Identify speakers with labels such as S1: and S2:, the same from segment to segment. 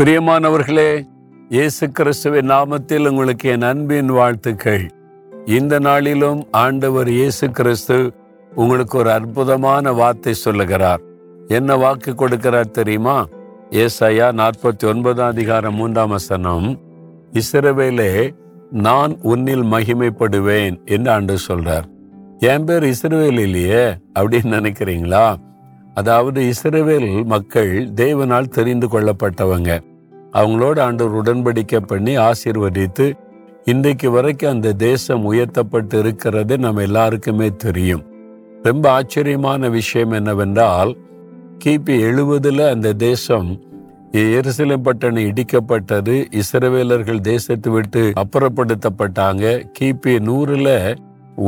S1: பிரியமானவர்களே இயேசு கிறிஸ்துவின் நாமத்தில் உங்களுக்கு என் அன்பின் வாழ்த்துக்கள். இந்த நாளிலும் ஆண்டவர் இயேசு கிறிஸ்து உங்களுக்கு ஒரு அற்புதமான வார்த்தை சொல்லுகிறார். என்ன வாக்கு கொடுக்கிறார் தெரியுமா? ஏசாயா நாற்பத்தி ஒன்பதாம் அதிகாரம் மூன்றாம் வசனம். இஸ்ரவேலே நான் உன்னில் மகிமைப்படுவேன் என்று ஆண்டு சொல்றார். என் பேர் இஸ்ரவேல் இல்லையே அப்படின்னு நினைக்கிறீங்களா? அதாவது இஸ்ரவேல் மக்கள் தேவனால் தெரிந்து கொள்ளப்பட்டவங்க. அவங்களோட ஆண்டவர் உடன்படிக்கை பண்ணி ஆசீர்வதித்து இன்றைக்கு வரைக்கும் அந்த தேசம் உயர்த்தப்பட்டு இருக்கிறது நம்ம எல்லாருக்குமே தெரியும். ரொம்ப ஆச்சரியமான விஷயம் என்னவென்றால் கிபி எழுபதுல அந்த தேசம் எருசலேம் பட்டணம் இடிக்கப்பட்டது இஸ்ரவேலர்கள் தேசத்தை விட்டு அப்புறப்படுத்தப்பட்டாங்க. கிபி நூறுல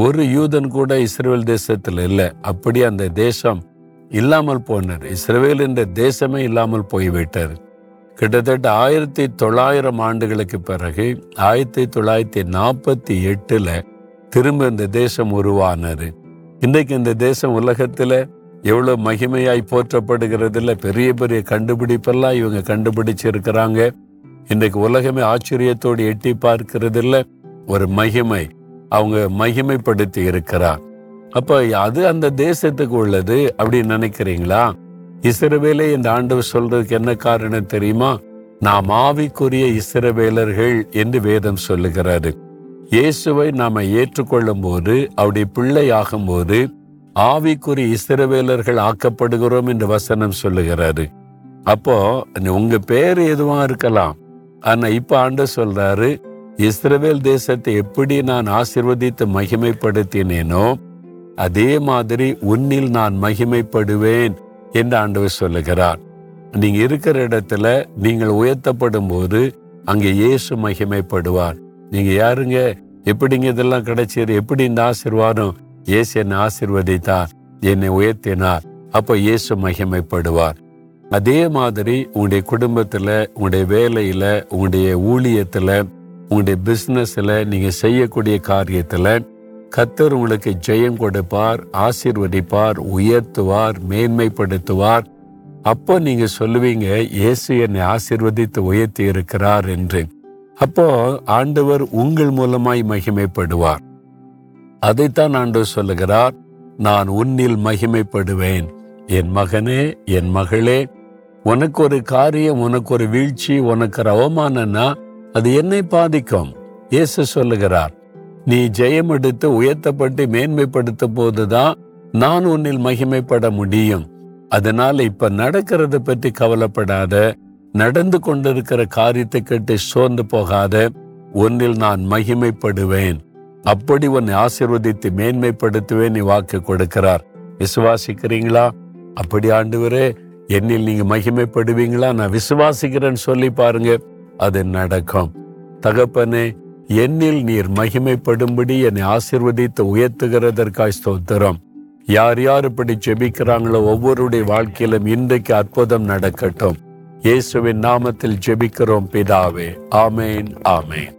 S1: ஒரு யூதன் கூட இஸ்ரேல் தேசத்துல இல்லை. அப்படி அந்த தேசம் இல்லாமல் போனார் இஸ்ரேல் என்ற தேசமே இல்லாமல் போய்விட்டார் கிட்டத்தட்ட ஆயிரத்தி தொள்ளாயிரம் ஆண்டுகளுக்கு பிறகு ஆயிரத்தி தொள்ளாயிரத்தி நாற்பத்தி எட்டுல திரும்ப இந்த தேசம் உருவானது. இன்றைக்கு இந்த தேசம் உலகத்துல எவ்வளவு மகிமையாய் போற்றப்படுகிறதுல பெரிய பெரிய கண்டுபிடிப்பெல்லாம் இவங்க கண்டுபிடிச்சிருக்கிறாங்க. இன்றைக்கு உலகமே ஆச்சரியத்தோடு எட்டி பார்க்கறதில்ல ஒரு மகிமை அவங்க மகிமைப்படுத்தி இருக்கிறார் அப்ப அது அந்த தேசத்துக்கு உள்ளது அப்படின்னு நினைக்கிறீங்களா? இஸ்ரவேலே இந்த ஆண்டவர் சொல்றதுக்கு என்ன காரணம் தெரியுமா? நாம் ஆவிக்குரிய இசைவேலர்கள் என்று வேதம் சொல்லுகிறாரு. இயேசுவை நாம ஏற்றுக்கொள்ளும் போது அவருடைய பிள்ளை ஆகும்போது ஆவிக்குரிய இசைவேலர்கள் ஆக்கப்படுகிறோம் என்று வசனம் சொல்லுகிறாரு. அப்போ உங்க பேர் எதுவா இருக்கலாம்? ஆனா இப்ப ஆண்டு சொல்றாரு இஸ்ரவேல் தேசத்தை எப்படி நான் ஆசிர்வதித்து மகிமைப்படுத்தினேனோ அதே மாதிரி உன்னில் நான் மகிமைப்படுவேன். என்று ஆண்டவர் சொல்லுகிறார். நீங்க இருக்கிற இடத்துல நீங்கள் உயர்த்தப்படும் போது அங்கே இயேசு மகிமைப்படுவார். நீங்க யாருங்க? எப்படிங்க இதெல்லாம் கிடைச்சது? எப்படி இந்த ஆசிர்வாதம்? இயேசு என்னை ஆசிர்வதித்தார் என்னை உயர்த்தினார் அப்ப இயேசு மகிமைப்படுவார். அதே மாதிரி உங்களுடைய குடும்பத்துல உங்களுடைய வேலையில உங்களுடைய ஊழியத்துல உங்களுடைய பிசினஸ்ல நீங்க செய்யக்கூடிய காரியத்துல கத்தர் உங்களுக்கு ஜெயம் கொடுப்பார் ஆசீர்வதிப்பார் உயர்த்துவார் மேன்மைப்படுத்துவார். அப்போ நீங்க சொல்லுவீங்க இயேசு என்னை ஆசீர்வதித்து உயர்த்தி இருக்கிறார் என்று. அப்போ ஆண்டவர் உங்கள் மூலமாய் மகிமைப்படுவார். அதைத்தான் ஆண்டவர் சொல்லுகிறார் நான் உன்னில் மகிமைப்படுவேன். என் மகனே என் மகளே உனக்கு ஒரு காரியம் உனக்கு ஒரு வீழ்ச்சி உனக்கு ஒரு அவமானம்னா அது என்னை பாதிக்கும். இயேசு சொல்லுகிறார் நீ ஜெயம் எடுத்து உயர்த்தப்பட்டு மேன்மைப்படுத்த போதுதான் நான் உன்னில் மகிமைப்பட முடியும். அதனால இப்ப நடக்கிறத பற்றி கவலைப்படாத. நடந்து கொண்டிருக்கிற காரியத்தை கேட்டு சோர்ந்து போகாத. ஒன்னில் நான் மகிமைப்படுவேன். அப்படி உன்னை ஆசிர்வதித்து மேன்மைப்படுத்துவேன் நீ வாக்கு கொடுக்கிறார். விசுவாசிக்கிறீங்களா? அப்படி ஆண்டுவரே என்னில் நீங்க மகிமைப்படுவீங்களா? நான் விசுவாசிக்கிறேன்னு சொல்லி பாருங்க. அது நடக்கும். தகப்பனே என்னில் நீர் மகிமைப்படும்படி என்னை ஆசிர்வதித்து உயர்த்துகிறதற்காய் ஸ்தோத்திரம். யார் யார் இப்படி ஜெபிக்கிறாங்களோ ஒவ்வொருடைய வாழ்க்கையிலும் இன்றைக்கு அற்புதம் நடக்கட்டும். இயேசுவின் நாமத்தில் ஜெபிக்கிறோம் பிதாவே. ஆமேன் ஆமேன்.